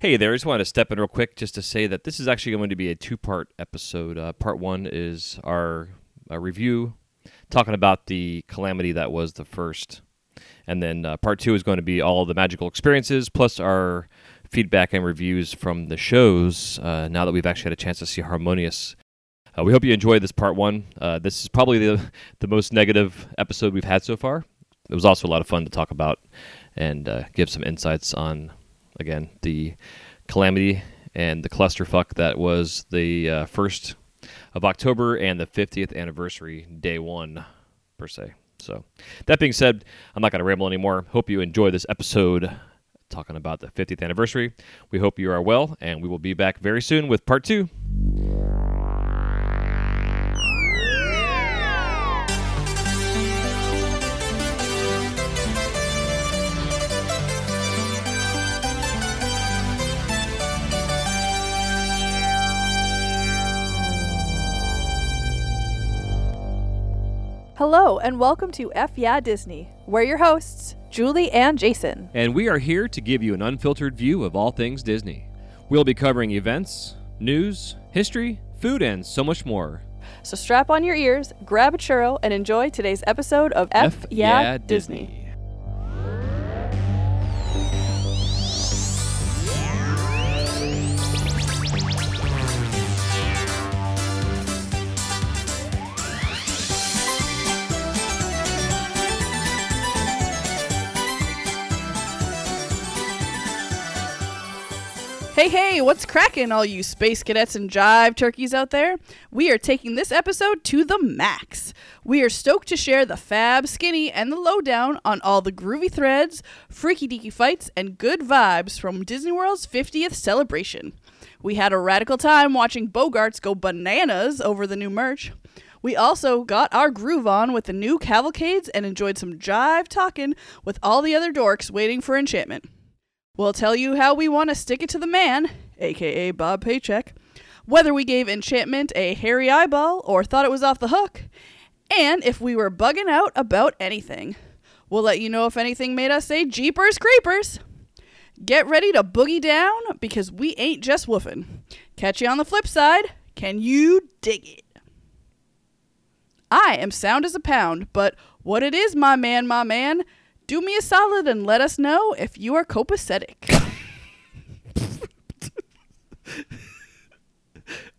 Hey there, I just wanted to step in real quick just to say that this is actually going to be a two part episode. Uh, part one is our uh, review talking about the calamity that was the first. And then uh, part two is going to be all the magical experiences plus our feedback and reviews from the shows uh, now that we've actually had a chance to see Harmonious. Uh, we hope you enjoyed this part one. Uh, this is probably the, the most negative episode we've had so far. It was also a lot of fun to talk about and uh, give some insights on, again, the calamity and the clusterfuck that was the uh, first of October and the 50th anniversary, day one, per se. So, that being said, I'm not going to ramble anymore. Hope you enjoy this episode talking about the 50th anniversary. We hope you are well, and we will be back very soon with part two. Hello, and welcome to F Yeah Disney. We're your hosts, Julie and Jason. And we are here to give you an unfiltered view of all things Disney. We'll be covering events, news, history, food, and so much more. So strap on your ears, grab a churro, and enjoy today's episode of F, yeah, Disney. Hey, hey, what's cracking, all you space cadets and jive turkeys out there? We are taking this episode to the max. We are stoked to share the fab, skinny, and the lowdown on all the groovy threads, freaky deaky fights, and good vibes from Disney World's 50th celebration. We had a radical time watching Bogarts go bananas over the new merch. We also got our groove on with the new cavalcades and enjoyed some jive talking with all the other dorks waiting for enchantment. We'll tell you how we want to stick it to the man, aka Bob Paycheck, whether we gave Enchantment a hairy eyeball or thought it was off the hook, and if we were bugging out about anything. We'll let you know if anything made us say Jeepers Creepers. Get ready to boogie down because we ain't just woofing. Catch you on the flip side. Can you dig it? I am sound as a pound, but what it is, my man, my man, do me a solid and let us know if you are copacetic.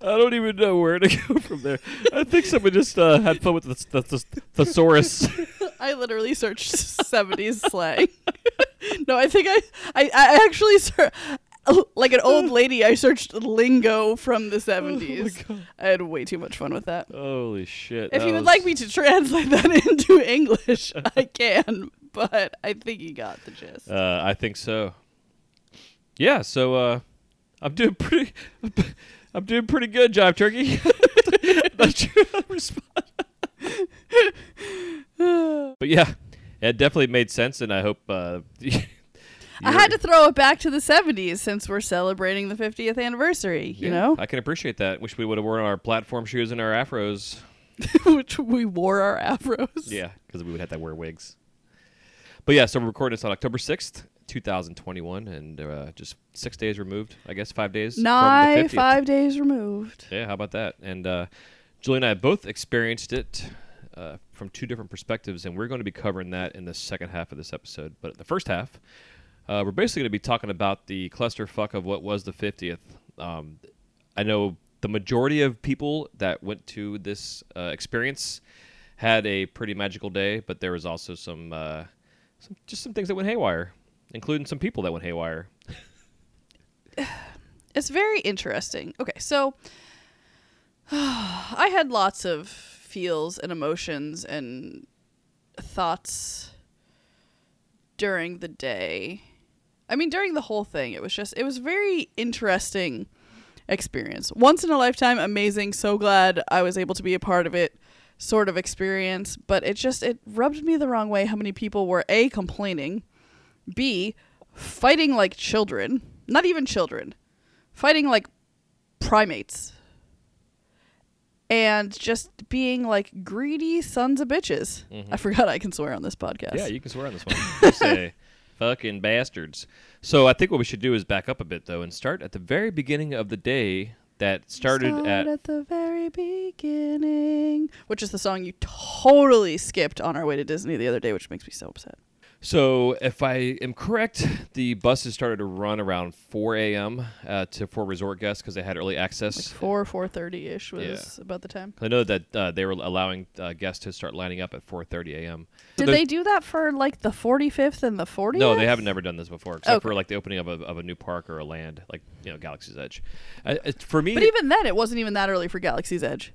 I don't even know where to go from there. I think someone just uh, had fun with the, the, the thesaurus. I literally searched 70s slang. no, I think I, I, I actually, ser- like an old lady, I searched lingo from the 70s. Oh I had way too much fun with that. Holy shit. If that you would was- like me to translate that into English, I can, but I think you got the gist. Uh, I think so. Yeah, so uh, I'm doing pretty. I'm doing pretty good, Jive Turkey. Not sure how respond. but yeah, it definitely made sense, and I hope. Uh, I had to throw it back to the 70s since we're celebrating the 50th anniversary, you know? I can appreciate that. Wish we would have worn our platform shoes and our afros. Which we wore our afros. Yeah, because we would have had to wear wigs. But yeah, so we're recording this on October 6th, 2021, and uh, just six days removed, I guess, five days. from the Nigh 50th. five days removed. Yeah, how about that? And uh, Julie and I both experienced it uh, from two different perspectives, and we're going to be covering that in the second half of this episode. But the first half, uh, we're basically going to be talking about the clusterfuck of what was the 50th. Um, I know the majority of people that went to this uh, experience had a pretty magical day, but there was also some, uh, some just some things that went haywire, including some people that went haywire. It's very interesting. Okay, so I had lots of feels and emotions and thoughts during the day. I mean, during the whole thing, it was just, it was very interesting experience. Once in a lifetime, amazing. So glad I was able to be a part of it sort of experience. But it just, it rubbed me the wrong way how many people were A, complaining, B, fighting like children, not even children, fighting like primates and just being like greedy sons of bitches. Mm-hmm. I forgot I can swear on this podcast. Yeah, you can swear on this one. Say fucking bastards. So I think what we should do is back up a bit though and start at the very beginning of the day that started Start at at the very beginning, which is the song you totally skipped on our way to Disney the other day, which makes me so upset. So, if I am correct, the buses started to run around 4 a.m. Uh, to for resort guests because they had early Like access. four, four thirty ish was Yeah. about the time. I know that uh, they were allowing uh, guests to start lining up at 4:30 a.m. Did they do that for like the forty fifth and the fortieth? No, they haven't never done this before, except for like the opening of a, of a new park or a land, like you know Galaxy's Edge. It- for me, But even then, it wasn't even that early for Galaxy's Edge.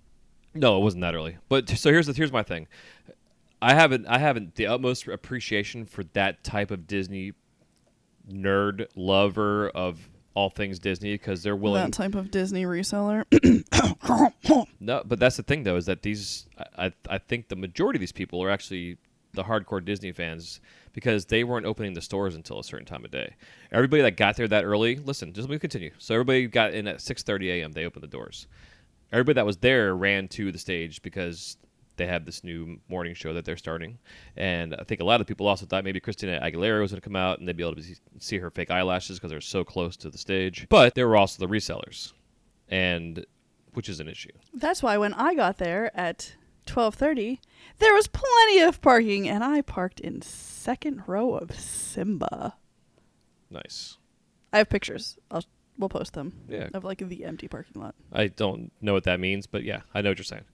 No, it wasn't that early. But so here's the here's my thing. I haven't I haven't the utmost appreciation for that type of Disney nerd lover of all things Disney because they're willing. That type of Disney reseller. No, but that's the thing though is that these I I- think the majority of these people are actually the hardcore Disney fans because they weren't opening the stores until a certain time of day. Everybody that got there that early, listen, just let me continue. So everybody got in at 6:30 a.m. They opened the doors. Everybody that was there ran to the stage because they have this new morning show that they're starting, and I think a lot of people also thought maybe Christina Aguilera was going to come out and they'd be able to see- her fake eyelashes because they're so close to the stage. But there were also the resellers, and which is an issue. That's why when I got there at twelve thirty, there was plenty of parking, and I parked in second row of Simba. Nice. I have pictures. I'll we'll post them Yeah. of like the empty parking lot. I don't know what that means, but yeah, I know what you're saying.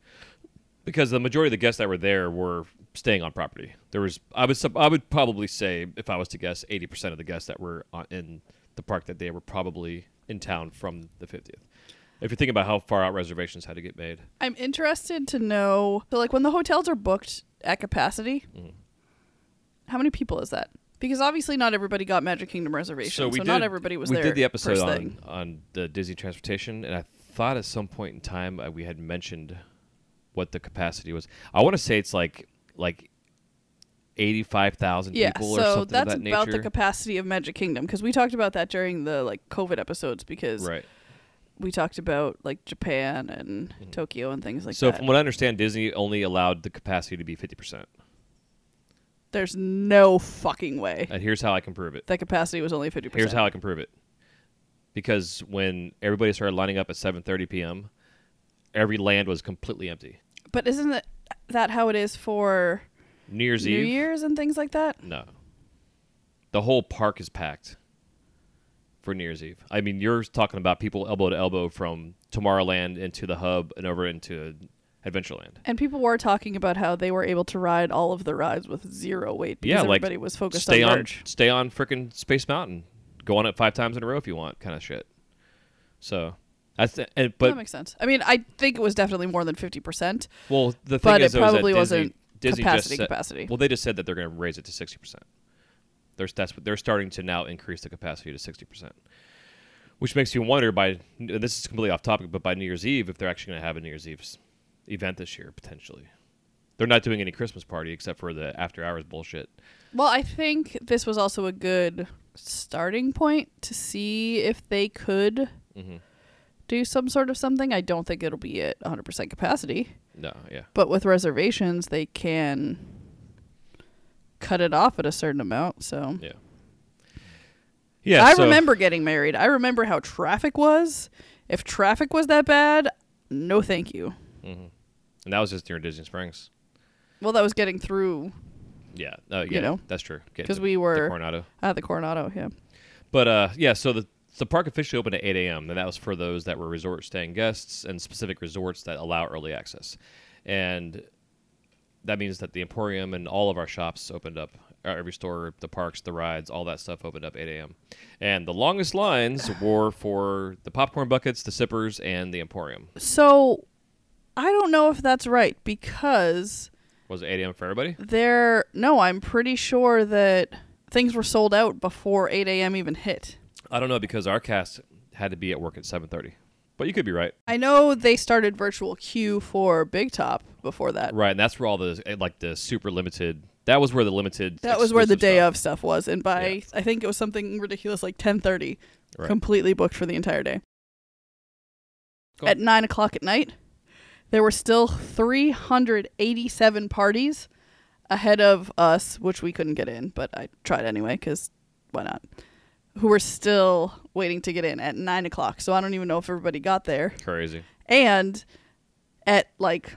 Because the majority of the guests that were there were staying on property. There was, I would, I would probably say, if I was to guess, 80% of the guests that were on, in the park that day were probably in town from the 50th. If you think about how far out reservations had to get made, I'm interested to know. So, like, when the hotels are booked at capacity, Mhm. how many people is that? Because obviously, not everybody got Magic Kingdom reservations, so, we not did- everybody was we there. We did the episode on thing. on the Disney transportation, and I thought at some point in time uh, we had mentioned what the capacity was. I want to say it's like like eighty five thousand Yeah, people or so something that's that about nature. the capacity of Magic Kingdom because we talked about that during the like COVID episodes because right. we talked about like Japan and Mhm. Tokyo and things like so that. So from what I understand, Disney only allowed the capacity to be fifty percent. There's no fucking way And here's how I can prove it. that capacity was only fifty percent. Here's how I can prove it. Because when everybody started lining up at seven thirty p.m., every land was completely empty. But isn't it that how it is for New Year's New Eve, Year's and things like that? no. The whole park is packed for New Year's Eve. I mean, you're talking about people elbow to elbow from Tomorrowland into the hub and over into Adventureland. And people were talking about how they were able to ride all of the rides with zero wait because Yeah, like, everybody was focused on stay on on, merch. stay on frickin' Space Mountain. Go on it five times in a row if you want, kind of shit. So that's and, that makes sense. I mean, I think it was definitely more than fifty percent, well the thing but is it though, is that probably Disney, wasn't Disney capacity just said, capacity. Well, they just said that they're going to raise it to sixty percent. There's that's they're starting to now increase the capacity to sixty percent, which makes you wonder. By this is completely off topic, but by New Year's Eve, if they're actually going to have a New Year's Eve event this year potentially, they're not doing any Christmas party except for the after hours bullshit. Well, I think this was also a good starting point to see if they could hmm do some sort of something. I don't think it'll be at 100% capacity, No, yeah, but with reservations, they can cut it off at a certain amount. So yeah, yeah. I so- remember getting married. I remember how traffic was. If traffic was that bad, no thank you. Mhm. and that was just near Disney Springs. Well, that was getting through Yeah, uh, yeah, know, that's true. Because we the were Coronado. at the Coronado. Yeah. But uh, yeah, so the the park officially opened at 8 a.m. and that was for those that were resort staying guests and specific resorts that allow early access, and that means that the Emporium and all of our shops opened up. uh, Every store, the parks, the rides, all that stuff opened up 8 a.m. And the longest lines were for the popcorn buckets, the sippers, and the Emporium. So I don't know if that's right because Was it 8 a.m. for everybody? there. No, I'm pretty sure that things were sold out before 8 a.m. even hit. I don't know because our cast had to be at work at 7:30. But you could be right. I know they started virtual queue for Big Top before that. Right, and that's where all the eh, like the super limited. That was where the limited. That was where the day stuff- of stuff was, and by Yeah. I think it was something ridiculous like 10:30, Right. completely booked for the entire day. Cool. At nine o'clock at night, there were still 387 parties ahead of us, which we couldn't get in, but I tried anyway because why not? Who were still waiting to get in at nine o'clock. So I don't even know if everybody got there. Crazy. And at like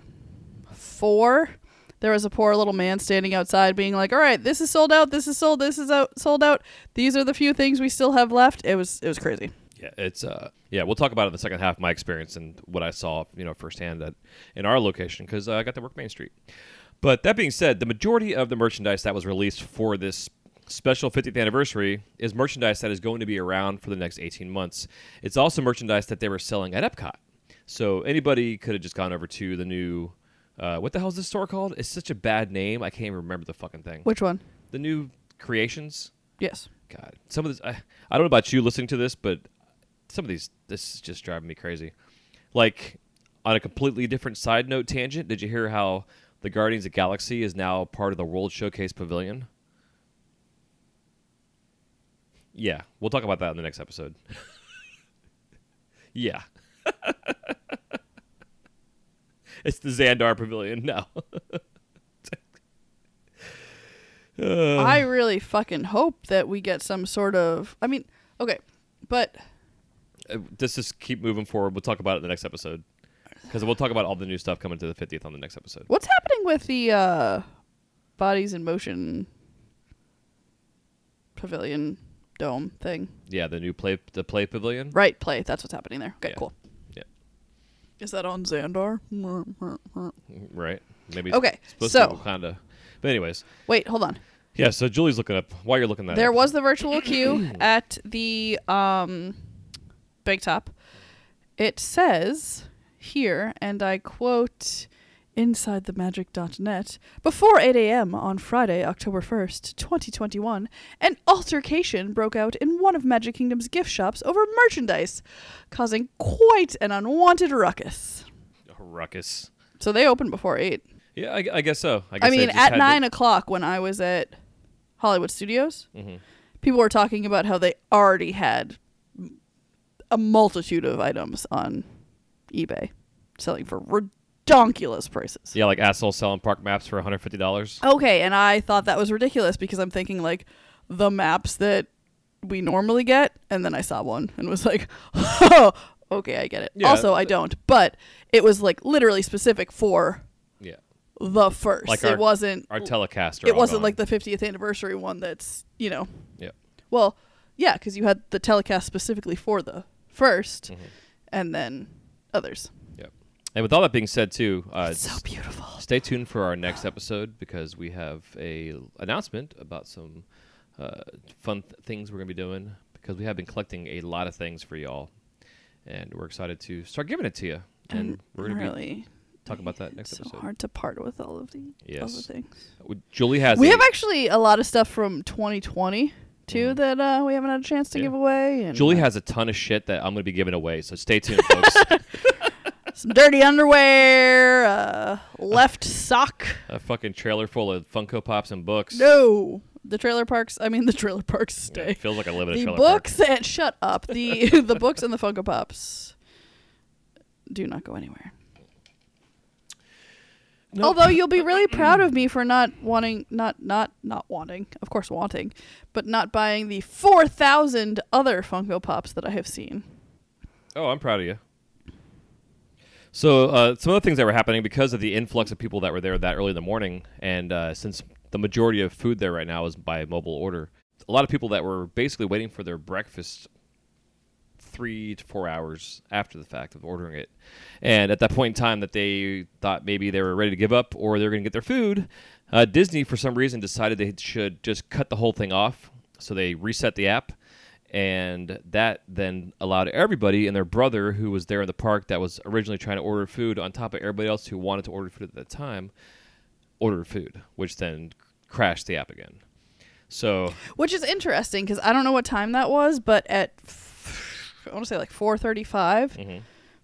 four, there was a poor little man standing outside being like, "All right, this is sold out. This is sold. This is out sold out. These are the few things we still have left." It was it was crazy. Yeah, it's uh yeah, we'll talk about it in the second half my experience and what I saw, you know, firsthand at in our location cuz uh, I got to work Main Street. But that being said, the majority of the merchandise that was released for this special 50th anniversary is merchandise that is going to be around for the next 18 months. It's also merchandise that they were selling at Epcot. So anybody could have just gone over to the new uh, what the hell is this store called? It's such a bad name. I can't even remember the fucking thing. Which one? The new creations. Yes. God, some of this. I, I don't know about you listening to this, but some of these. This is just driving me crazy. Like on a completely different side note tangent, did you hear how the Guardians of the Galaxy is now part of the World Showcase Pavilion? Yeah, we'll talk about that in the next episode. yeah. it's the Xandar Pavilion now. Uh, I really fucking hope that we get some sort of. I mean, okay, but uh, let's just keep moving forward. We'll talk about it in the next episode because we'll talk about all the new stuff coming to the 50th on the next episode. what's happening with the uh, bodies in motion pavilion dome thing? Yeah, the new play the play pavilion. Right, play. That's what's happening there. Okay, Yeah. cool. Yeah. Is that on Xandar? Right. Maybe. Okay, supposed so- of. But anyways, Wait, hold on. yeah. So Julie's looking up. While you're looking that There up, was the virtual queue at the um, Big Top. It says here, and I quote InsideTheMagic.net before 8 a.m. on Friday, October 1st, 2021, an altercation broke out in one of Magic Kingdom's gift shops over merchandise, causing quite an unwanted ruckus. A ruckus. So they opened before 8. Yeah, I, I guess so. I, guess I mean, at had to- nine o'clock when I was at Hollywood Studios, Mhm. people were talking about how they already had a multitude of items on eBay selling for redonkulous prices. Yeah, like assholes selling park maps for 150 dollars. Okay, and I thought that was ridiculous because I'm thinking like the maps that we normally get, and then I saw one and was like, oh, okay, I get it. Yeah, also, I don't, but it was like literally specific for Yeah, the first. Like it our- wasn't our telecaster. it wasn't like the 50th anniversary one that's you know Yeah. well yeah because you had the telecast specifically for the 1st Mhm. and then others And with all that being said, too, uh, so beautiful stay tuned for our next episode because we have a announcement about some uh, fun th- things we're gonna be doing because we have been collecting a lot of things for y'all, and we're excited to start giving it to you. And we're gonna be really talking about that next it's so episode. hard to part with all of the all the Yes. things Uh, Julie has. we have actually a lot of stuff from 2020 too Mhm. that uh, we haven't had a chance to Yeah. give away and Julie uh, has a ton of shit that I'm gonna be giving away, so stay tuned, folks. some dirty underwear uh, left sock a fucking trailer full of Funko Pops and books. no the trailer parks i mean the trailer parks Yeah, stay it feels like I live in a the trailer park. books and shut up the the books and the funko pops do not go anywhere Nope. although you'll be really proud of me for not wanting not not not wanting of course wanting but not buying the 4000 other funko pops that i have seen Oh, I'm proud of you. So, uh, some of the things that were happening because of the influx of people that were there that early in the morning, and uh, since the majority of food there right now is by mobile order, a lot of people that were basically waiting for their breakfast three to four hours after the fact of ordering it. And at that point in time, that they thought maybe they were ready to give up or they were going to get their food, uh, Disney, for some reason, decided they should just cut the whole thing off. So they reset the app and that then allowed everybody and their brother who was there in the park that was originally trying to order food on top of everybody else who wanted to order food at that time ordered food which then crashed the app again. So which is interesting because i don't know what time that was but at f- i want to say like 435 mhm.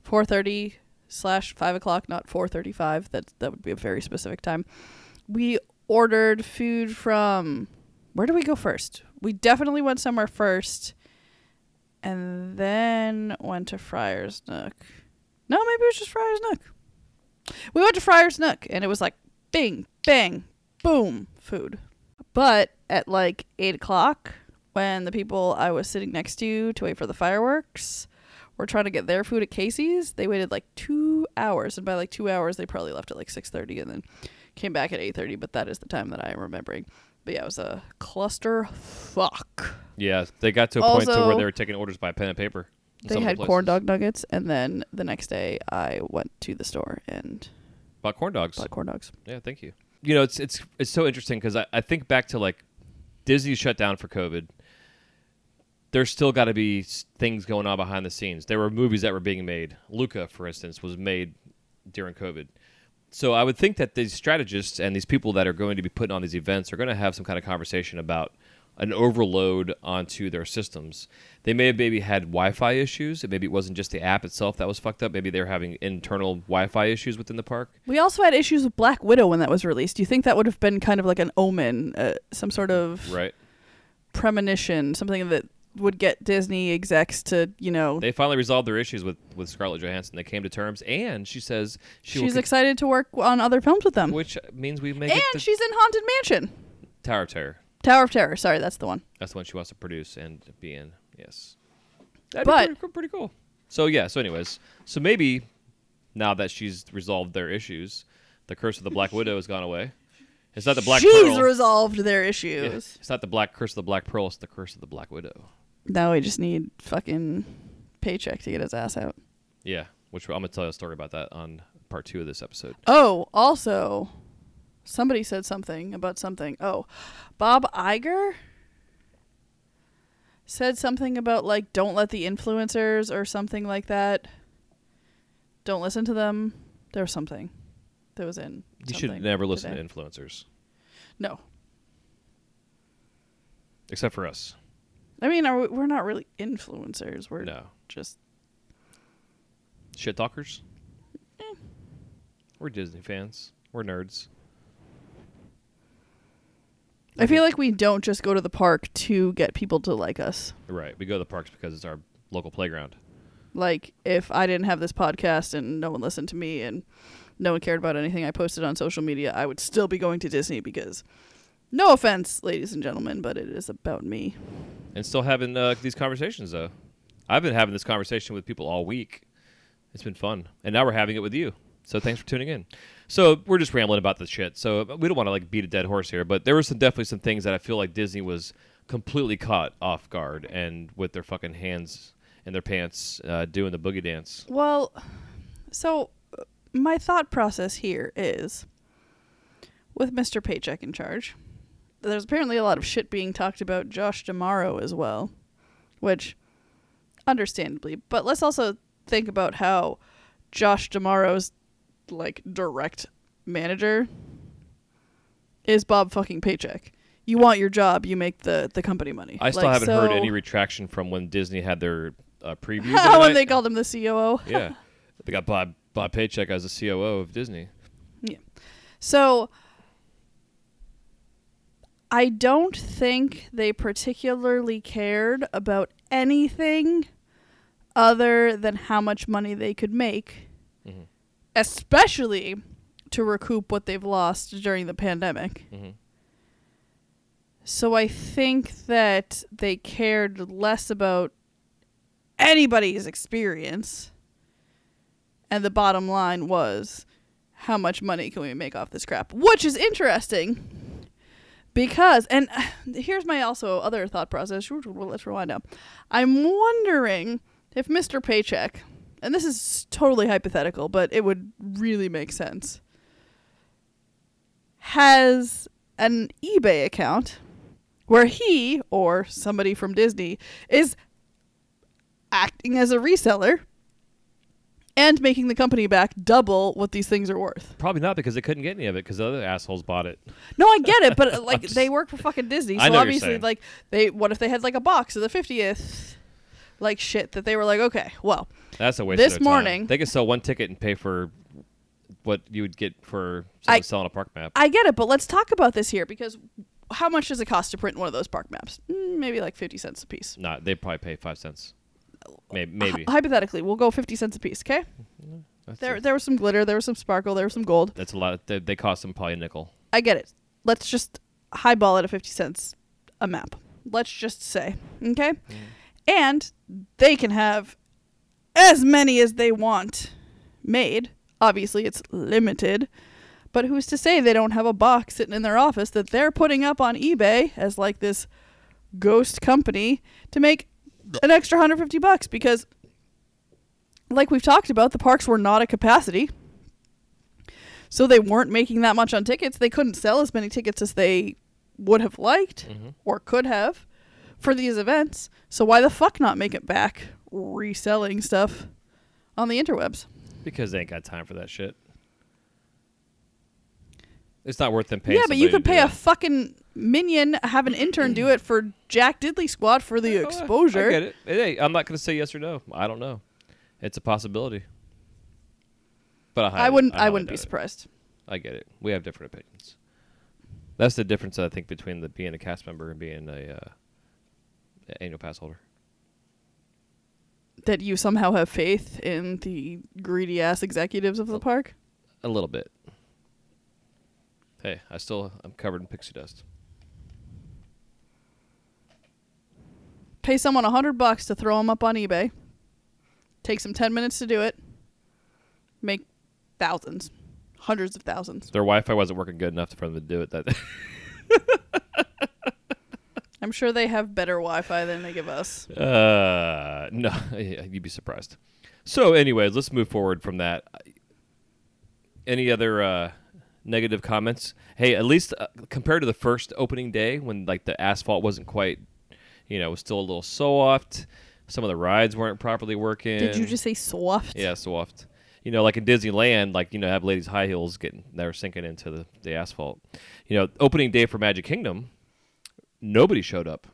4.30 slash 5 o'clock not 4.35 that that would be a very specific time. We ordered food from where did we go first? We definitely went somewhere first and then went to friar's nook no maybe it was just friar's nook we went to friar's nook and it was like bing bang boom food but at like 8 o'clock when the people I was sitting next to to wait for the fireworks were trying to get their food at Casey's. They waited like two hours, and by like two hours, they probably left at like six thirty, and then came back at eight thirty. But that is the time that I am remembering. But yeah, it was a cluster fuck. Yeah, they got to a point to where they were taking orders by pen and paper. in They some of the had places. corn dog nuggets, and then the next day I went to the store and Bought corn dogs. bought corn dogs. Yeah, thank you. You know, it's it's it's so interesting because I, I think back to like Disney shut down for COVID. There's still got to be s- things going on behind the scenes. There were movies that were being made. Luca, for instance, was made during COVID. So I would think that these strategists and these people that are going to be putting on these events are going to have some kind of conversation about an overload onto their systems. They may have maybe had Wi-Fi issues. Maybe it wasn't just the app itself that was fucked up. Maybe they're having internal Wi-Fi issues within the park. We also had issues with Black Widow when that was released. Do you think that would have been kind of like an omen, uh, some sort of Right. premonition, something that would get Disney execs to, you know, They finally resolved their issues with, with Scarlett Johansson. They came to terms, and she says she she's excited to work on other films with them. which means we make And she's in Haunted Mansion. Tower of Terror. Tower of Terror. Sorry, that's the one. That's the one she wants to produce and be in. Yes, That'd But- be pretty, pretty cool. So yeah. So anyways, so maybe now that she's resolved their issues, the curse of the Black Widow has gone away. It's not the Black she's Pearl. resolved their Yeah, issues. It's not the Black Curse of the Black Pearl. It's the Curse of the Black Widow. Now we just need fucking paycheck to get his ass out. Yeah, which I'm gonna tell you a story about that on part two of this episode. Oh, also, somebody said something about something. Oh, Bob Iger said something about like don't let the influencers or something like that. Don't listen to them. There was something that was in. You should never listen today. to influencers, No, except for us. I mean are we, we're not really influencers. We're No. just Shit talkers? Eh. We're Disney fans. We're nerds. I feel like we don't just go to the park to get people to like us. Right. We go to the parks because it's our local playground. Like if I didn't have this podcast and no one listened to me and no one cared about anything I posted on social media, I would still be going to Disney because no offense, ladies and gentlemen, but it is about me. And still having uh, these conversations, though. I've been having this conversation with people all week. It's been fun. And now we're having it with you. So thanks for tuning in. So we're just rambling about this shit. So we don't want to like beat a dead horse here, but there were some definitely some things that I feel like Disney was completely caught off guard and with their fucking hands in their pants uh, doing the boogie dance. Well, so uh, my thought process here is with Mr. Paycheck in charge, there's apparently a lot of shit being talked about Josh D'Amaro as well, which understandably, but let's also think about how Josh D'Amaro's like direct manager is Bob fucking Paycheck. You want your job, you make the the company money. I still Like, haven't heard any retraction from when Disney had their uh, other when they called him the COO. yeah, they got Bob Bob Paycheck as the COO of Disney. Yeah, so I don't think they particularly cared about anything other than how much money they could make, mm-hmm. especially to recoup what they've lost during the pandemic. hmm So I think that they cared less about anybody's experience. And the bottom line was how much money can we make off this crap? Which is interesting because, and here's my also other thought process. Let's rewind now. I'm wondering if Mr. Paycheck, and this is totally hypothetical, but it would really make sense, has an eBay account where he or somebody from Disney is acting as a reseller and making the company back double what these things are worth. Probably not because they couldn't get any of it because the other assholes bought it. No, I get it, but uh, like just- they work for fucking Disney, so know what you're obviously like they what if they had like a box of the 50th like shit that they were like, okay, well, That's a waste. This of time. morning- they could sell one ticket and pay for what you would get for I- selling a park map. I get it, but let's talk about this here because how much does it cost to print one of those park maps? Mm, maybe like 50 cents a piece. Not they probably pay five cents. Maybe. maybe. Hy- hypothetically, we'll go 50 cents a piece, okay? That's, There a, there was some glitter, there was some sparkle, there was some gold. that's a lot. They, they cost them probably a nickel. I get it. Let's just highball it at 50 cents a map. Let's just say, okay? Mm. And they can have as many as they want made. Obviously, it's limited. But who's to say they don't have a box sitting in their office that they're putting up on eBay as like this ghost company to make an extra 150 bucks because like we've talked about, the parks were not at capacity. So they weren't making that much on tickets. They couldn't sell as many tickets as they would have liked Mhm. or could have for these events. So why the fuck not make it back reselling stuff on the interwebs? Because they ain't got time for that shit. It's not worth them paying. yeah, but you could pay a fucking minion, have an intern do it for Jack Diddley Squad for the exposure. I get it. Hey, I'm not going to say yes or no. I don't know. It's a possibility. But I, I wouldn't. I, highly wouldn't be doubt it. surprised. I get it. We have different opinions. That's the difference, I think, between the being a cast member and being a uh, annual pass holder. That you somehow have faith in the greedy ass executives of the park. A little bit. Hey, I still I'm covered in pixie dust. Pay someone a hundred bucks to throw them up on eBay. Takes them ten minutes to do it. Make thousands, hundreds of thousands. Their Wi-Fi wasn't working good enough for them to do it. That I'm sure they have better Wi-Fi than they give us. uh, no, you'd be surprised. So, anyways, let's move forward from that. Any other uh, negative comments? Hey, at least uh, compared to the first opening day when like the asphalt wasn't quite, you know, it was still a little soft. Some of the rides weren't properly working. Did you just say soft? Yeah, soft. You know, like in Disneyland, like you know, have ladies' high heels getting they're sinking into the, the asphalt. You know, opening day for Magic Kingdom, nobody showed up.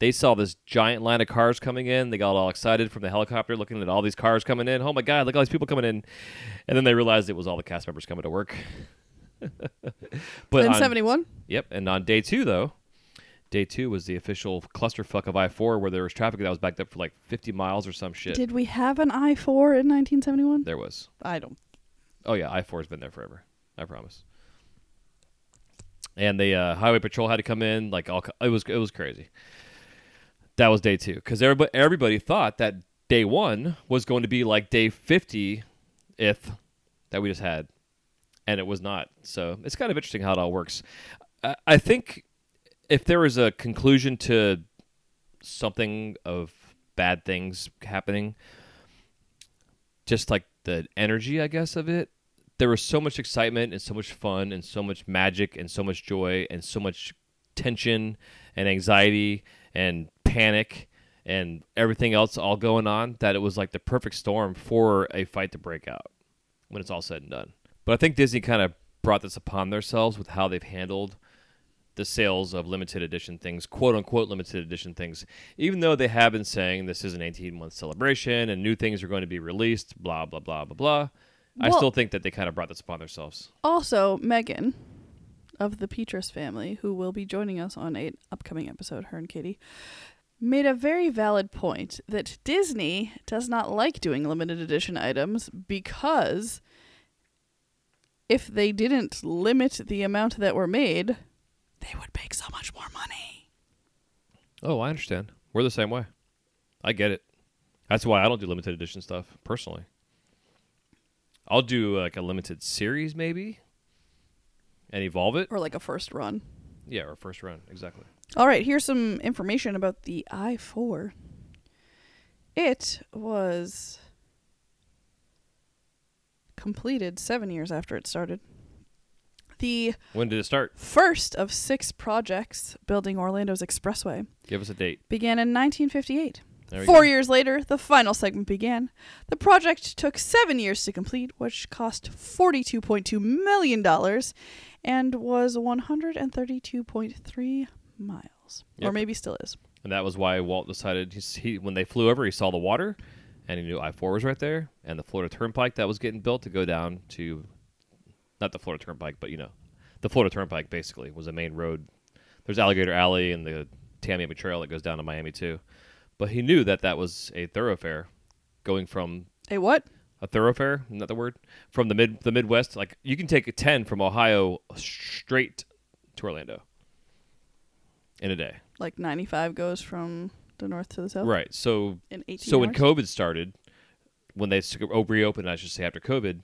They saw this giant line of cars coming in. They got all excited from the helicopter, looking at all these cars coming in. Oh my God! Look at all these people coming in, and then they realized it was all the cast members coming to work. but in on- '71. Yep. And on day two, though, day two was the official clusterfuck of I four, where there was traffic that was backed up for like 50 miles or some shit. Did we have an I-4 in 1971? there was. I don't. Oh yeah, I four has been there forever. I promise. And the uh, highway patrol had to come in. Like all, it was it was crazy. That was day two because everybody everybody thought that day one was going to be like day fifty, if that we just had, and it was not. So it's kind of interesting how it all works. I, I think if there was a conclusion to something of bad things happening, just like the energy, I guess, of it. There was so much excitement and so much fun and so much magic and so much joy and so much tension and anxiety and panic and everything else all going on that it was like the perfect storm for a fight to break out when it's all said and done. But I think Disney kind of brought this upon themselves with how they've handled the sales of limited edition things, quote unquote limited edition things, even though they have been saying this is an 18 month celebration and new things are going to be released, blah, blah, blah, blah, blah. I still think that they kind of brought this upon themselves. Also, Megan of the Petrus family, who will be joining us on an upcoming episode, her and Katie, made a very valid point that Disney does not like doing limited edition items because if they didn't limit the amount that were made, they would make so much more money. Oh, I understand. We're the same way. I get it. That's why I don't do limited edition stuff personally. I'll do like a limited series maybe and evolve it. Or like a first run. Yeah, or first run, exactly. All right, here's some information about the i4. It was completed seven years after it started. The When did it start? first of six projects building Orlando's expressway Give us a date. began in 1958. Four go. years later, the final segment began. The project took seven years to complete, which cost $42.2 million and was 132.3 miles. Or maybe still is. And that was why Walt decided he's, he when they flew over, he saw the water, and he knew I four was right there, and the Florida Turnpike that was getting built to go down to, not the Florida Turnpike, but you know, the Florida Turnpike basically was a main road. There's Alligator Alley and the Tamiami Trail that goes down to Miami too, but he knew that that was a thoroughfare, going from A what? a thoroughfare, not the word, from the mid the Midwest. Like you can take a ten from Ohio straight to Orlando. in a day. Like 95 goes from the north to the south Right. So in 18 so when? COVID started, when they reopened, I should say after COVID,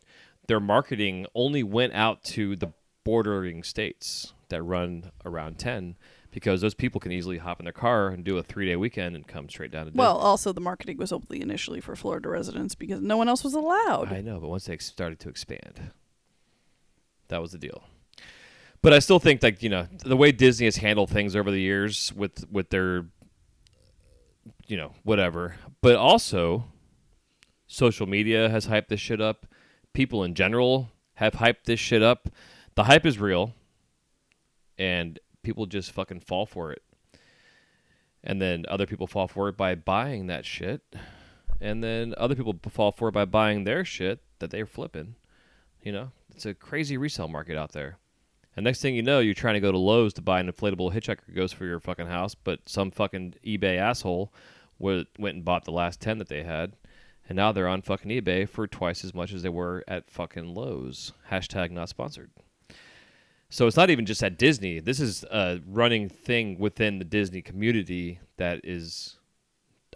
their marketing only went out to the bordering states that run around ten, because those people can easily hop in their car and do a three day weekend and come straight down to Well, also the marketing was only initially for Florida residents because no one else was allowed. I know, but once they started to expand, that was the deal. But I still think like you know the way Disney has handled things over the years with with their you know whatever, but also social media has hyped this shit up. People in general have hyped this shit up. The hype is real, and people just fucking fall for it. And then other people fall for it by buying that shit, and then other people fall for it by buying their shit that they're flipping. You know, it's a crazy resale market out there. And next thing you know, you're trying to go to Lowe's to buy an inflatable hitchhiker ghost for your fucking house, but some fucking eBay asshole went and bought the last ten that they had, and now they're on fucking eBay for twice as much as they were at fucking Lowe's. Hashtag not sponsored. So it's not even just at Disney. This is a running thing within the Disney community that is,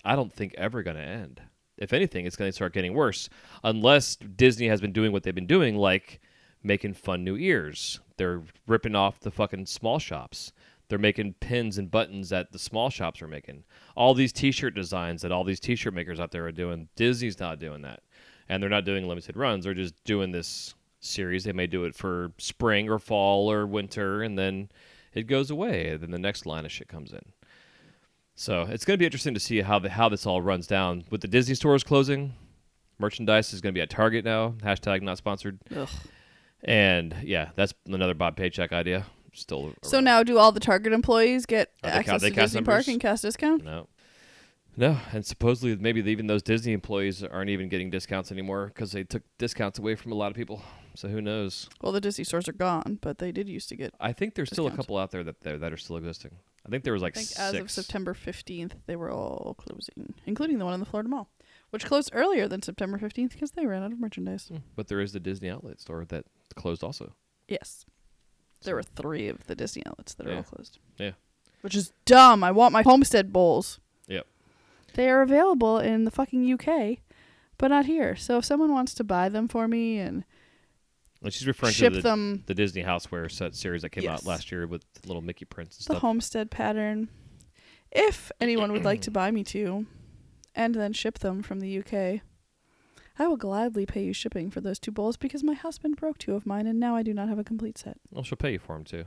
I don't think, ever going to end. If anything, it's going to start getting worse unless Disney has been doing what they've been doing, like making fun new ears. They're ripping off the fucking small shops. They're making pins and buttons that the small shops are making. All these T-shirt designs that all these T-shirt makers out there are doing. Disney's not doing that, and they're not doing limited runs. They're just doing this series. They may do it for spring or fall or winter, and then it goes away. And then the next line of shit comes in. So it's going to be interesting to see how the, how this all runs down with the Disney stores closing. Merchandise is going to be at Target now. Hashtag not sponsored. Ugh. And yeah, that's another Bob Paycheck idea. Still. So now, do all the Target employees get Are they access they to Disney Park and cast discount? No. No, and supposedly maybe even those Disney employees aren't even getting discounts anymore because they took discounts away from a lot of people. So who knows? Well, the Disney stores are gone, but they did used to get. I think there's still a couple out there that that that are still existing. I think there was like I think six. as of September 15th, they were all closing, including the one in the Florida Mall, which closed earlier than September 15th because they ran out of merchandise. Hmm, But there is the Disney outlet store that closed also. Yes. There were three of the Disney outlets that are Yeah. all closed. Yeah. Which is dumb. I want my Homestead bowls. Yep. They are available in the fucking UK, but not here. So if someone wants to buy them for me and And she's referring ship to the, them the Disney Houseware set series that came Yes. out last year with little Mickey prints and the stuff. Homestead pattern, if anyone would like to buy me two, and then ship them from the UK, I will gladly pay you shipping for those two bowls because my husband broke two of mine and now I do not have a complete set. Well, she'll pay you for them too.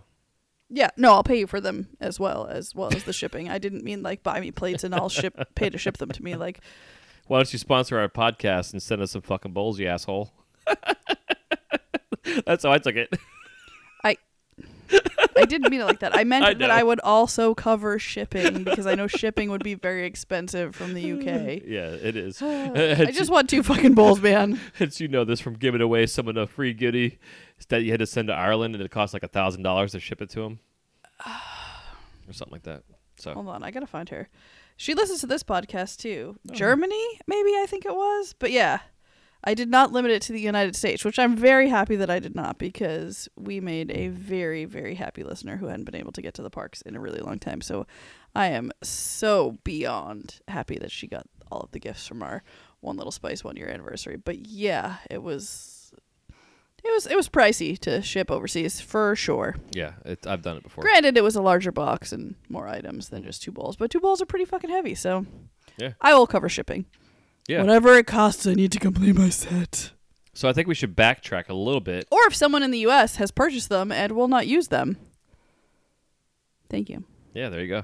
Yeah, no, I'll pay you for them as well as well as the shipping. I didn't mean like buy me plates and I'll ship pay to ship them to me. Like Why don't you sponsor our podcast and send us some fucking bowls, you asshole? That's how I took it. I didn't mean it like that. I meant I that. I would also cover shipping because I know shipping would be very expensive from the UK. yeah, it is. I just want two fucking bowls, man. Since you know this from giving away someone a free goodie that you had to send to Ireland and it cost like a thousand dollars to ship it to them, or something like that. So Hold on, I gotta find her. She listens to this podcast too. Oh. Germany, maybe I think it was, but yeah, I did not limit it to the United States, which I'm very happy that I did not because we made a very very happy listener who hadn't been able to get to the parks in a really long time. So I am so beyond happy that she got all of the gifts from our One Little Spice one year anniversary. But yeah, it was. It was it was pricey to ship overseas for sure. yeah, it, I've done it before. Granted, it was a larger box and more items than just two bowls, but two bowls are pretty fucking heavy, so Yeah. I will cover shipping. Yeah. Whatever it costs, I need to complete my set. So I think we should backtrack a little bit. Or if someone in the U.S. has purchased them and will not use them. Thank you. Yeah, there you go.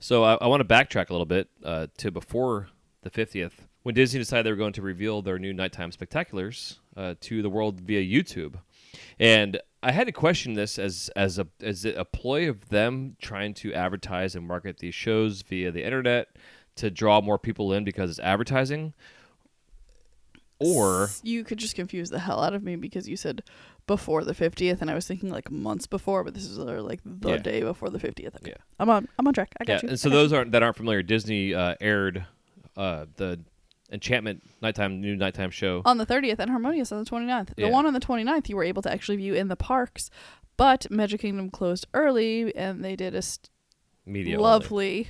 So I, I want to backtrack a little bit uh, to before the 50th, when Disney decided they were going to reveal their new nighttime spectaculars uh, to the world via YouTube. And I had to question this as as a as it a ploy of them trying to advertise and market these shows via the internet to draw more people in because it's advertising, or you could just confuse the hell out of me because you said before the 50th and I was thinking like months before, but this is like the Yeah. day before the 50th. Okay. Yeah. I'm on I'm on track. I got yeah, you. and so those you. aren't that aren't familiar. Disney uh, aired uh, the Enchantment nighttime new nighttime show. on the 30th and Harmonious on the 29th. Yeah. The one on the 29th you were able to actually view in the parks, but Magic Kingdom closed early and they did a st- Media lovely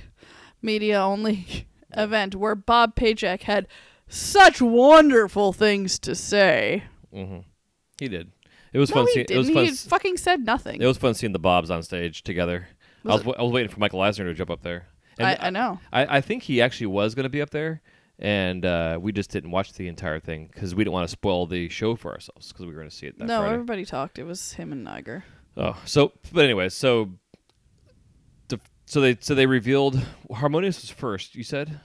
media only event where Bob Paycheck had such wonderful things to say. Mm-hmm. He did. It was no, fun. he seeing, didn't. it was fun. He s- fucking said nothing. It was fun seeing the Bobs on stage together. I Was was, I was waiting for Michael Eisner to jump up there. And I, I know. I, I think he actually was going to be up there, and uh, we just didn't watch the entire thing because we didn't want to spoil the show for ourselves because we were going to see it that No, Friday. everybody talked. It was him and Niger. Oh, so but anyway, so so they so they revealed Harmonious was first. You said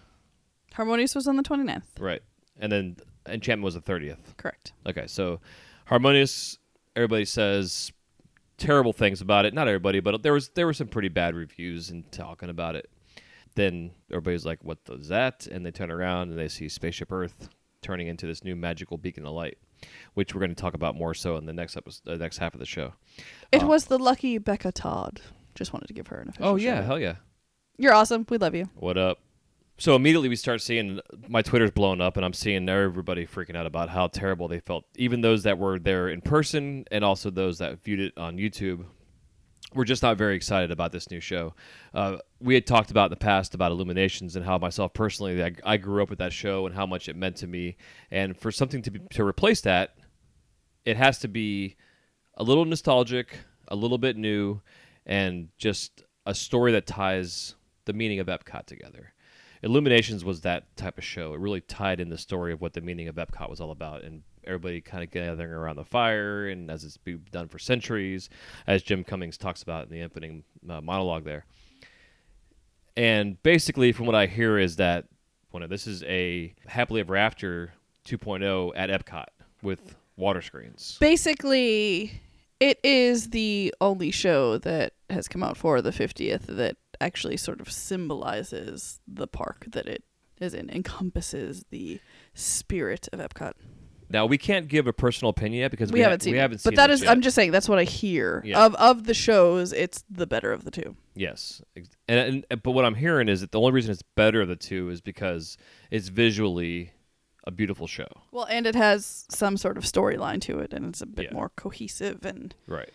Harmonious was on the 29th. right, and then Enchantment was the thirtieth. Correct. Okay, so Harmonious, everybody says terrible things about it. Not everybody, but there was there were some pretty bad reviews and talking about it. Then everybody's like, "What is that?" And they turn around and they see Spaceship Earth turning into this new magical beacon of light, which we're going to talk about more so in the next episode, the next half of the show. It Uh, was the lucky Becca Todd. Just wanted to give her an official Oh yeah, shout-out. hell yeah! You're awesome. We love you. What up? So immediately we start seeing my Twitter's blowing up, and I'm seeing everybody freaking out about how terrible they felt. Even those that were there in person, and also those that viewed it on YouTube, were just not very excited about this new show. Uh, we had talked about in the past about Illuminations and how myself personally, I, I grew up with that show and how much it meant to me. And for something to be, to replace that, it has to be a little nostalgic, a little bit new, and just a story that ties the meaning of Epcot together. Illuminations was that type of show. It really tied in the story of what the meaning of Epcot was all about, and everybody kind of gathering around the fire, and as it's been done for centuries, as Jim Cummings talks about in the opening uh, monologue there. And basically, from what I hear, is that this is a happily ever after 2.0 at Epcot with water screens. Basically, it is the only show that has come out for the 50th that actually sort of symbolizes the park that it is in, encompasses the spirit of Epcot. Now we can't give a personal opinion yet because We, we, haven't seen we it. haven't seen but that this yet. I'm just saying, that's what I hear. Yeah. Of of the shows, it's the better of the two. Yes, and, and but what I'm hearing is that the only reason it's better of the two is because it's visually a beautiful show. Well, and it has some sort of storyline to it, and it's a bit Yeah. more cohesive and Right.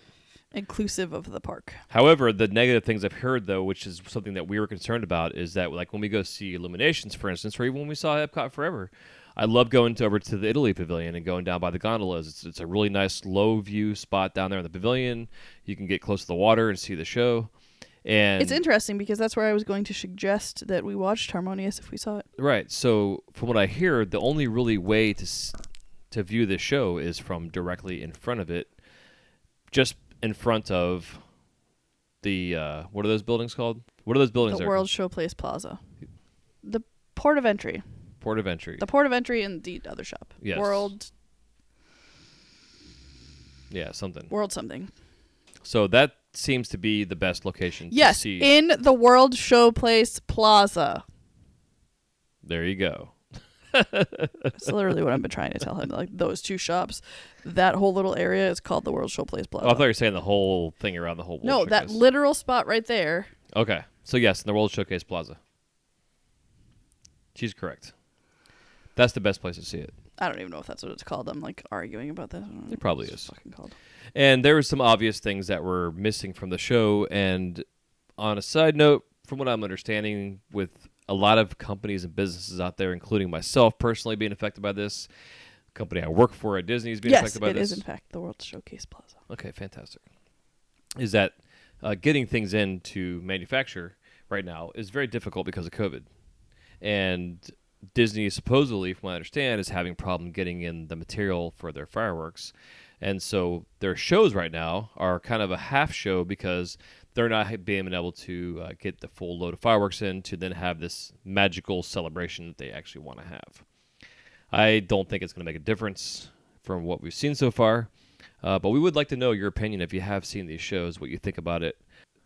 Inclusive of the park. However, the negative things I've heard though, which is something that we were concerned about, is that like when we go see Illuminations, for instance, or even when we saw Epcot Forever, I love going to, over to the Italy Pavilion and going down by the gondolas. It's it's a really nice low view spot down there in the pavilion. You can get close to the water and see the show. And it's interesting because that's where I was going to suggest that we watched Harmonious if we saw it. Right. So, from what I hear, the only really way to to view the show is from directly in front of it, just in front of the uh, what are those buildings called? What are those buildings? The World Showplace Plaza. The port of entry. port of entry. The port of entry and the other shop. Yes. World yeah, something. World something. So that seems to be the best location. to Yes, see. in the World Showplace Plaza. there you go. That's literally what I've been trying to tell him. Like those two shops, that whole little area is called the World Showplace Plaza. Oh, I thought you were saying the whole thing around the whole. no, World that literal spot right there. okay. So yes, in the World Showcase Plaza. She's correct. That's the best place to see it. I don't even know if that's what it's called. I'm like arguing about that. I don't know It probably is. Fucking called. And there were some obvious things that were missing from the show. And on a side note, from what I'm understanding, with a lot of companies and businesses out there, including myself personally being affected by this, company I work for at Disney is being yes, affected by it this. is in fact the World Showcase Plaza. Okay, fantastic. Is that uh, getting things in to manufacture right now is very difficult because of COVID, and Disney supposedly, from what I understand, is having problem getting in the material for their fireworks, and so their shows right now are kind of a half show because they're not being able to uh, get the full load of fireworks in to then have this magical celebration that they actually want to have. I don't think it's going to make a difference from what we've seen so far. Uh, but we would like to know your opinion if you have seen these shows, what you think about it.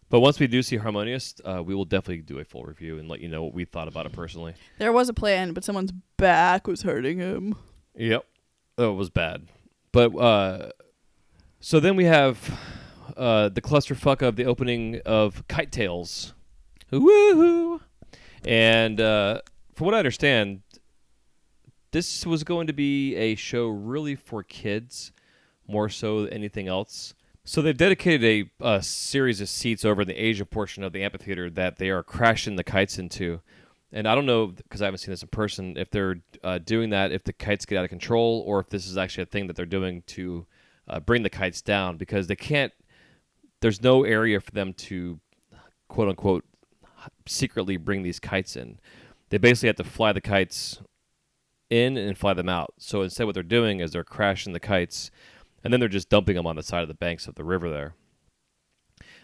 But once we do see Harmonious, uh, we will definitely do a full review and let you know what we thought about it personally. There was a plan, but someone's back was hurting him. Yep. It was bad. But uh, so then we have uh, the clusterfuck of the opening of Kite Tails. Woohoo! And uh, from what I understand, this was going to be a show really for kids, more so than anything else. So they've dedicated a, a series of seats over in the Asia portion of the amphitheater that they are crashing the kites into. And I don't know because I haven't seen this in person if they're uh, doing that if the kites get out of control or if this is actually a thing that they're doing to uh, bring the kites down because they can't. There's no area for them to quote unquote secretly bring these kites in. They basically have to fly the kites in and fly them out. So instead, what they're doing is they're crashing the kites and then they're just dumping them on the side of the banks of the river there.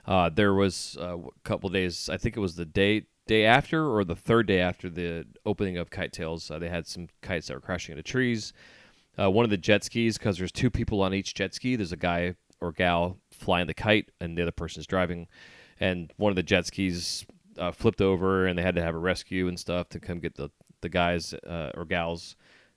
Uh, there was uh, a couple days, I think it was the day day after or the third day after the opening of Kite Tails, uh, they had some kites that were crashing into trees. Uh, one of the jet skis, because there's two people on each jet ski, there's a guy or gal flying the kite, and the other person's driving. And one of the jet skis uh, flipped over, and they had to have a rescue and stuff to come get the the guys uh, or gals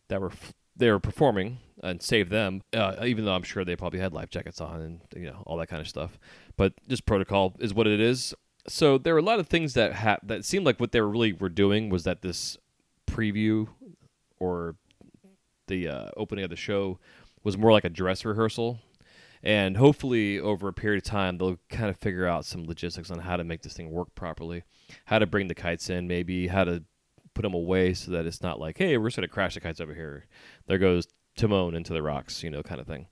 that were f- they were performing and save them. Uh, even though I'm sure they probably had life jackets on and you know all that kind of stuff. But just protocol is what it is. So there were a lot of things that ha- that seemed like what they were really were doing was that this preview or the uh, opening of the show was more like a dress rehearsal. And hopefully, over a period of time, they'll kind of figure out some logistics on how to make this thing work properly, how to bring the kites in, maybe how to put them away so that it's not like, hey, we're just going to crash the kites over here. There goes Timon into the rocks, you know, kind of thing.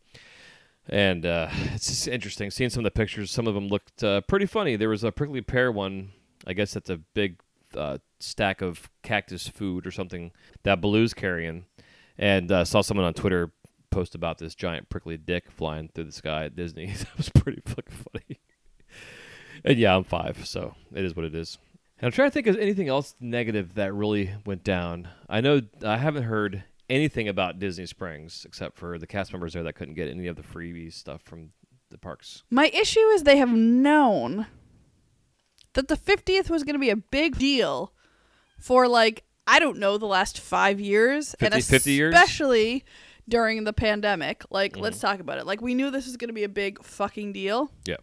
And uh, it's just interesting seeing some of the pictures. Some of them looked uh, pretty funny. There was a prickly pear one. I guess that's a big uh, stack of cactus food or something that Baloo's carrying. And uh, saw someone on Twitter post about this giant prickly dick flying through the sky at Disney. that was pretty fucking funny. and yeah, I'm five, so it is what it is. And I'm trying to think of anything else negative that really went down. I know I haven't heard anything about Disney Springs except for the cast members there that couldn't get any of the freebie stuff from the parks. My issue is they have known that the 50th was going to be a big deal for like I don't know the last 5 years 50 and 50 years? During the pandemic. Like Mm-hmm. let's talk about it. Like we knew this was going to be a big fucking deal. Yeah.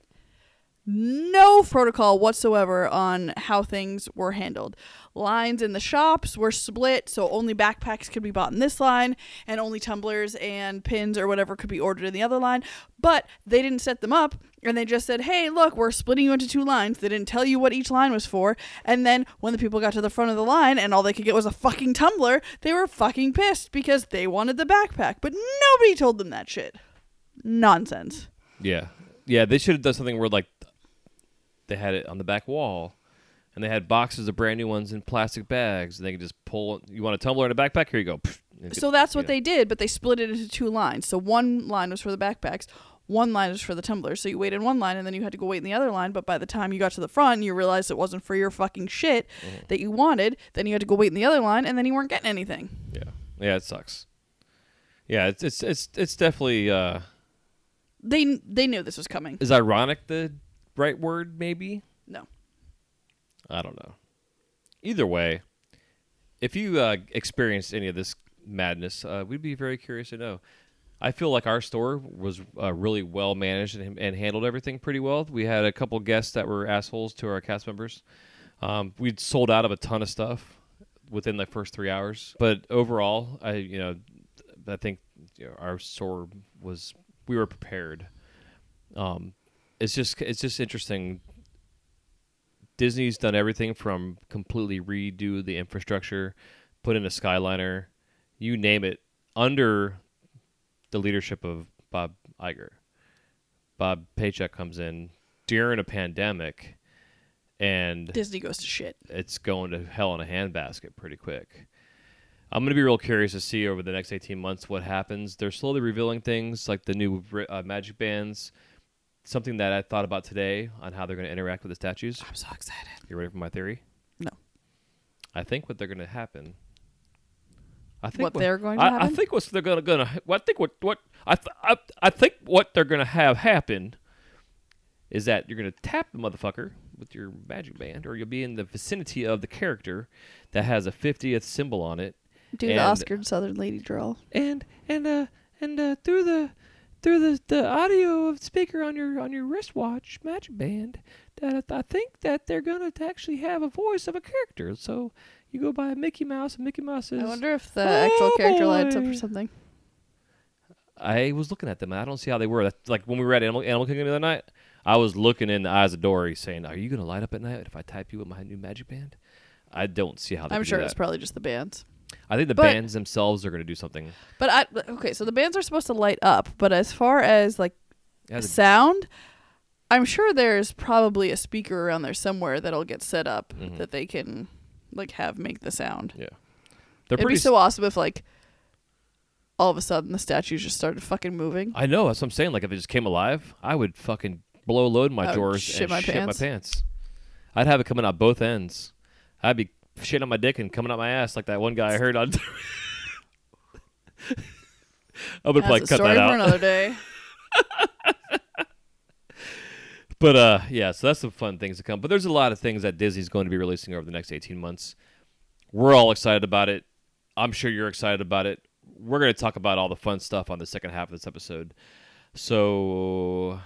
No protocol whatsoever on how things were handled. Lines in the shops were split, so only backpacks could be bought in this line, and only tumblers and pins or whatever could be ordered in the other line. But they didn't set them up, and they just said, hey, look, we're splitting you into two lines. They didn't tell you what each line was for. And then when the people got to the front of the line and all they could get was a fucking tumbler, they were fucking pissed because they wanted the backpack. But nobody told them that shit. Nonsense. Yeah. Yeah, they should have done something where like they had it on the back wall and they had boxes of brand new ones in plastic bags and they could just pull you want a tumbler and a backpack here you go So that's what they did, but they split it into two lines. So one line was for the backpacks, one line was for the tumblers. So you waited in one line and then you had to go wait in the other line. But by the time you got to the front, you realized it wasn't for your fucking shit Mm-hmm. that you wanted. Then you had to go wait in the other line and then you weren't getting anything. Yeah. Yeah, it sucks. Yeah, it's it's it's it's definitely uh They they knew this was coming. is ironic the right word maybe? No. I don't know. Either way, if you uh, experienced any of this madness, uh, we'd be very curious to know. I feel like our store was uh, really well managed and, and handled everything pretty well. We had a couple guests that were assholes to our cast members. Um, we'd sold out of a ton of stuff within the first three hours, but overall, I you know, I think you know, our store was we were prepared. Um, it's just it's just interesting Disney's done everything from completely redo the infrastructure, put in a Skyliner, you name it, under the leadership of Bob Iger. Bob Paycheck comes in during a pandemic, and Disney goes to shit. it's going to hell in a handbasket pretty quick. I'm going to be real curious to see over the next 18 months what happens. They're slowly revealing things like the new uh, magic bands, something that I thought about today on how they're going to interact with the statues. I'm so excited. You ready for my theory? No. I think what they're going to happen. I think What they're going to I, I think what's they're going to. I think what what I, th- I I think what they're going to have happen is that you're going to tap the motherfucker with your magic band, or you'll be in the vicinity of the character that has a 50th symbol on it, Do the Oscar And- Southern Lady drawl. and and uh and uh through the through the, the audio of speaker on your on your wristwatch magic band that I think that they're gonna actually have a voice of a character. So you go by Mickey Mouse and Mickey Mouse is I wonder if the oh, actual Oh, character lights up or something. I was looking at them. and I don't see how they were. That's like when we were at Animal, Animal Kingdom the other night. I was looking in the eyes of Dory, saying, "Are you gonna light up at night if I type you with my new Magic Band?" I don't see how they. I'm sure that. it's probably just the bands. I think the but- bands themselves are gonna do something. But I okay, so the bands are supposed to light up, but as far as like sound, I'm sure there's probably a speaker around there somewhere that'll get set up Mhm. that they can like have make the sound. yeah. They're It'd pretty. be so awesome if like all of a sudden the statues just started fucking moving. I know. That's what I'm saying. Like if it just came alive, I would fucking blow load my drawers shit and my shit pants. my pants. I'd have it coming out both ends. I'd be shitting on my dick and coming up my ass like that one guy I heard on. I'm gonna probably cut that for out. another day. But uh, yeah, so that's some fun things to come. But there's a lot of things that Disney's going to be releasing over the next 18 months. We're all excited about it. I'm sure you're excited about it. We're going to talk about all the fun stuff on the second half of this episode. So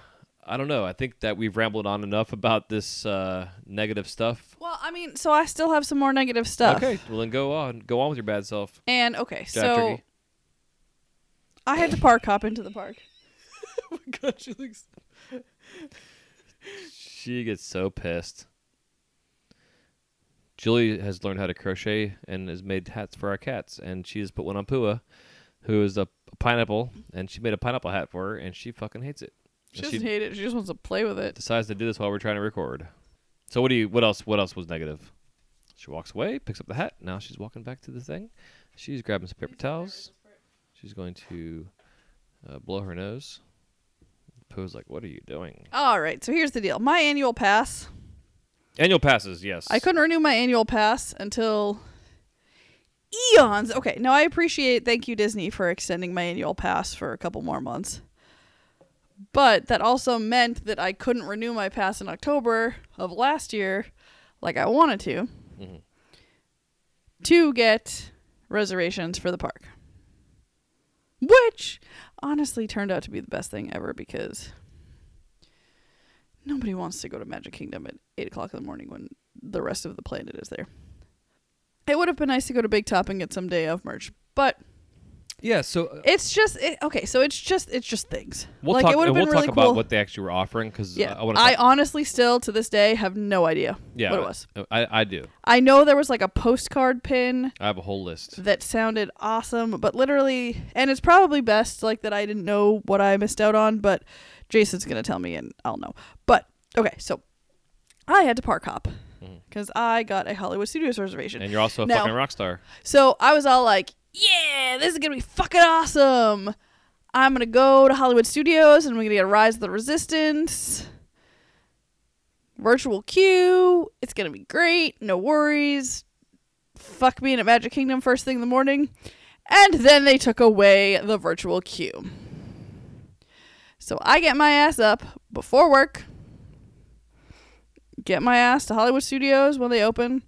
I don't know. I think that we've rambled on enough about this uh, negative stuff. well, I mean, so I still have some more negative stuff. Okay, well then go on. Go on with your bad self. And okay, Jack so Turkey. I had to park hop into the park. oh my god, she looks. she gets so pissed. Julie has learned how to crochet and has made hats for our cats, and she has put one on Pua, who is a pineapple, and she made a pineapple hat for her, and she fucking hates it. She doesn't hate it. She just wants to play with it. decides to do this while we're trying to record. So what do you? What else? What else was negative? She walks away, picks up the hat. Now she's walking back to the thing. She's grabbing some paper towels. She's going to uh, blow her nose. Pua's like, "What are you doing?" All right, so here's the deal. My annual pass. Annual passes, yes. I couldn't renew my annual pass until eons. Okay, now I appreciate thank you Disney for extending my annual pass for a couple more months. But that also meant that I couldn't renew my pass in October of last year like I wanted to Mhm. to get reservations for the park. Which honestly turned out to be the best thing ever because nobody wants to go to Magic Kingdom at 8 o'clock in the morning when the rest of the planet is there. It would have been nice to go to Big Top and get some day of merch, but Yeah, so uh, it's just it, okay. So it's just it's just things. we'll like talk. it would have and been we'll really talk cool. about what they actually were offering because uh, yeah, I, want to. I honestly still to this day have no idea yeah, what it was. Uh, I, I do. I know there was like a postcard pin I have a whole list. that sounded awesome, but literally, and it's probably best like that I didn't know what I missed out on, but Jason's gonna tell me and I'll know. But okay, so I had to park hop mm-hmm. because I got a Hollywood Studios reservation. And you're also a Now- fucking rock star. So I was all like, yeah, this is to be fucking awesome. I'm to go to Hollywood Studios and we're to get Rise of the Resistance. Virtual queue. It's to be great. No worries. Fuck being at Magic Kingdom first thing in the morning. And then they took away the virtual queue. So I get my ass up before work. Get my ass to Hollywood Studios when they open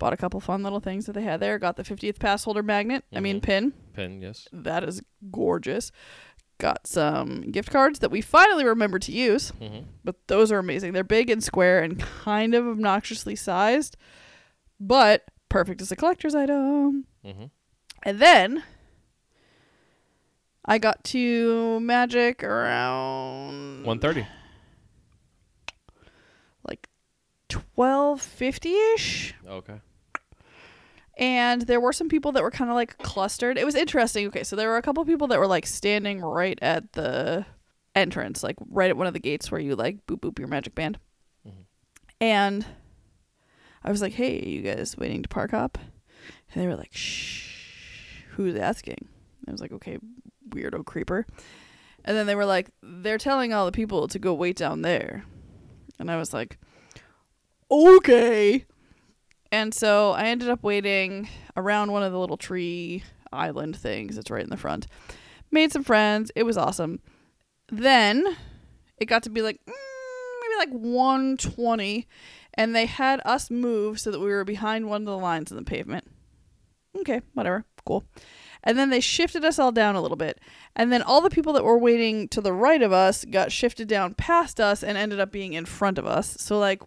bought a couple fun little things that they had there. Got the 50th pass holder magnet. I mean Mhm. pin. Pin, yes. That is gorgeous. Got some gift cards that we finally remembered to use, Mm-hmm. but those are amazing. They're big and square and kind of obnoxiously sized, but perfect as a collector's item. Mm-hmm. And then I got to Magic around One thirty. like 1250ish. Okay. And there were some people that were kind of like clustered. It was interesting. Okay, so there were a couple people that were like standing right at the entrance, like right at one of the gates where you like boop boop your magic band. Mhm. And I was like, "Hey, you guys waiting to park up?" And they were like, "Shh, who's asking?" I was like, "Okay, weirdo creeper." And then they were like, "They're telling all the people to go wait down there." And I was like, "Okay." And so I ended up waiting around one of the little tree island things that's right in the front. Made some friends. It was awesome. Then it got to be like mm, maybe like 120 and they had us move so that we were behind one of the lines in the pavement. Okay, whatever. Cool. And then they shifted us all down a little bit. And then all the people that were waiting to the right of us got shifted down past us and ended up being in front of us. So like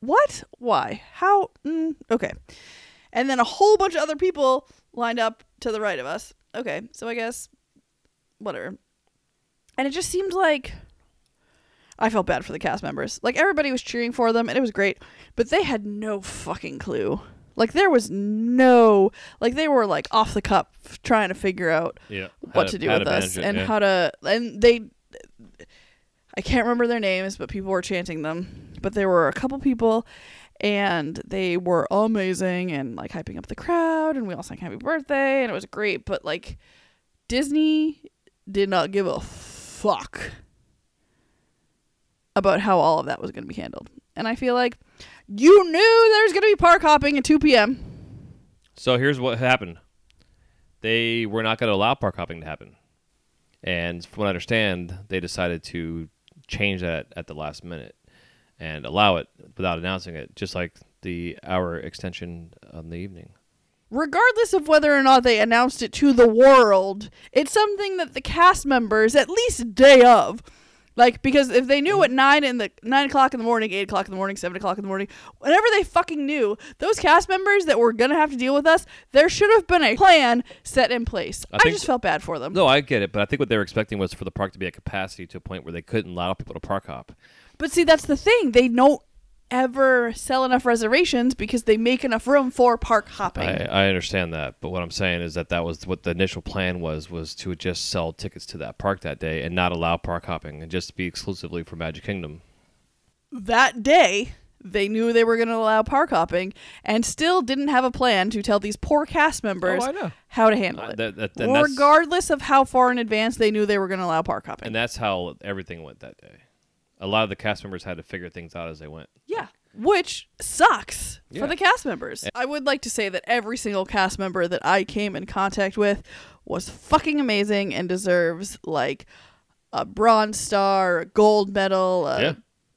what? Why? How? Mm, okay. And then a whole bunch of other people lined up to the right of us. Okay, so I guess whatever. And it just seemed like I felt bad for the cast members. Like everybody was cheering for them and it was great, but they had no fucking clue. Like there was no like they were like off the cup trying to figure out Yeah. what to, do with us and how to and they I can't remember their names, but people were chanting them. But there were a couple people and they were amazing and like hyping up the crowd and we all sang happy birthday and it was great, but like Disney did not give a fuck about how all of that was going to be handled. And I feel like you knew there was going to be park hopping at 2 p.m. So here's what happened. They were not going to allow park hopping to happen. And from what I understand, they decided to change that at the last minute and allow it without announcing it, just like the hour extension on the evening. regardless of whether or not they announced it to the world, it's something that the cast members, at least day of, like because if they knew at nine in the nine o'clock in the morning, eight o'clock in the morning, seven o'clock in the morning, whenever they fucking knew those cast members that were gonna have to deal with us, there should have been a plan set in place. I I, just felt bad for them. No, I get it, but I think what they were expecting was for the park to be at capacity to a point where they couldn't allow people to park hop. But see, that's the thing. They don't ever sell enough reservations because they make enough room for park hopping. I, I understand that, but what I'm saying is that that was what the initial plan was was to just sell tickets to that park that day and not allow park hopping and just be exclusively for Magic Kingdom. that day they knew they were going to allow park hopping and still didn't have a plan to tell these poor cast members Oh, how to handle Uh, it. that- that- regardless of how far in advance they knew they were going to allow park hopping. And that's how everything went that day. A lot of the cast members had to figure things out as they went. yeah, which sucks Yeah. for the cast members. I would like to say that every single cast member that I came in contact with was fucking amazing and deserves like a bronze star, a gold medal, a Yeah.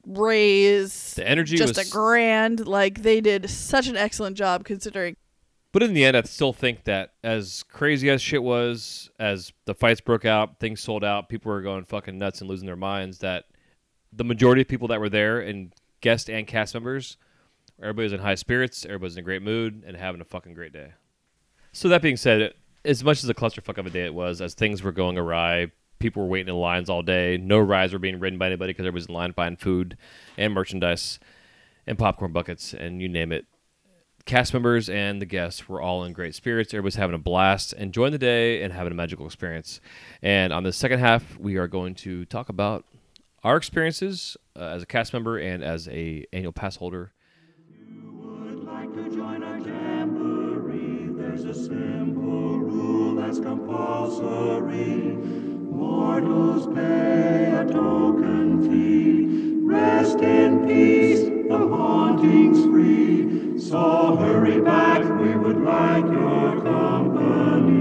raise, The energy just was a grand. Like they did such an excellent job considering But in the end, I still think that as crazy as shit was, as the fights broke out, things sold out, people were going fucking nuts and losing their minds, that the majority of people that were there, and guests and cast members, everybody was in high spirits, everybody was in a great mood, and having a fucking great day. So that being said, as much as a clusterfuck of a day it was, as things were going awry, people were waiting in lines all day, no rides were being ridden by anybody because everybody was in line buying food and merchandise and popcorn buckets and you name it cast members and the guests were all in great spirits. Everybody's having a blast, enjoying the day, and having a magical experience. And on the second half, we are going to talk about our experiences uh, as a cast member and as a annual pass holder. would like to join our jamboree, there's a simple rule that's compulsory. Mortals pay a token fee. Rest in peace, the haunting's free. So hurry back, we would like your company.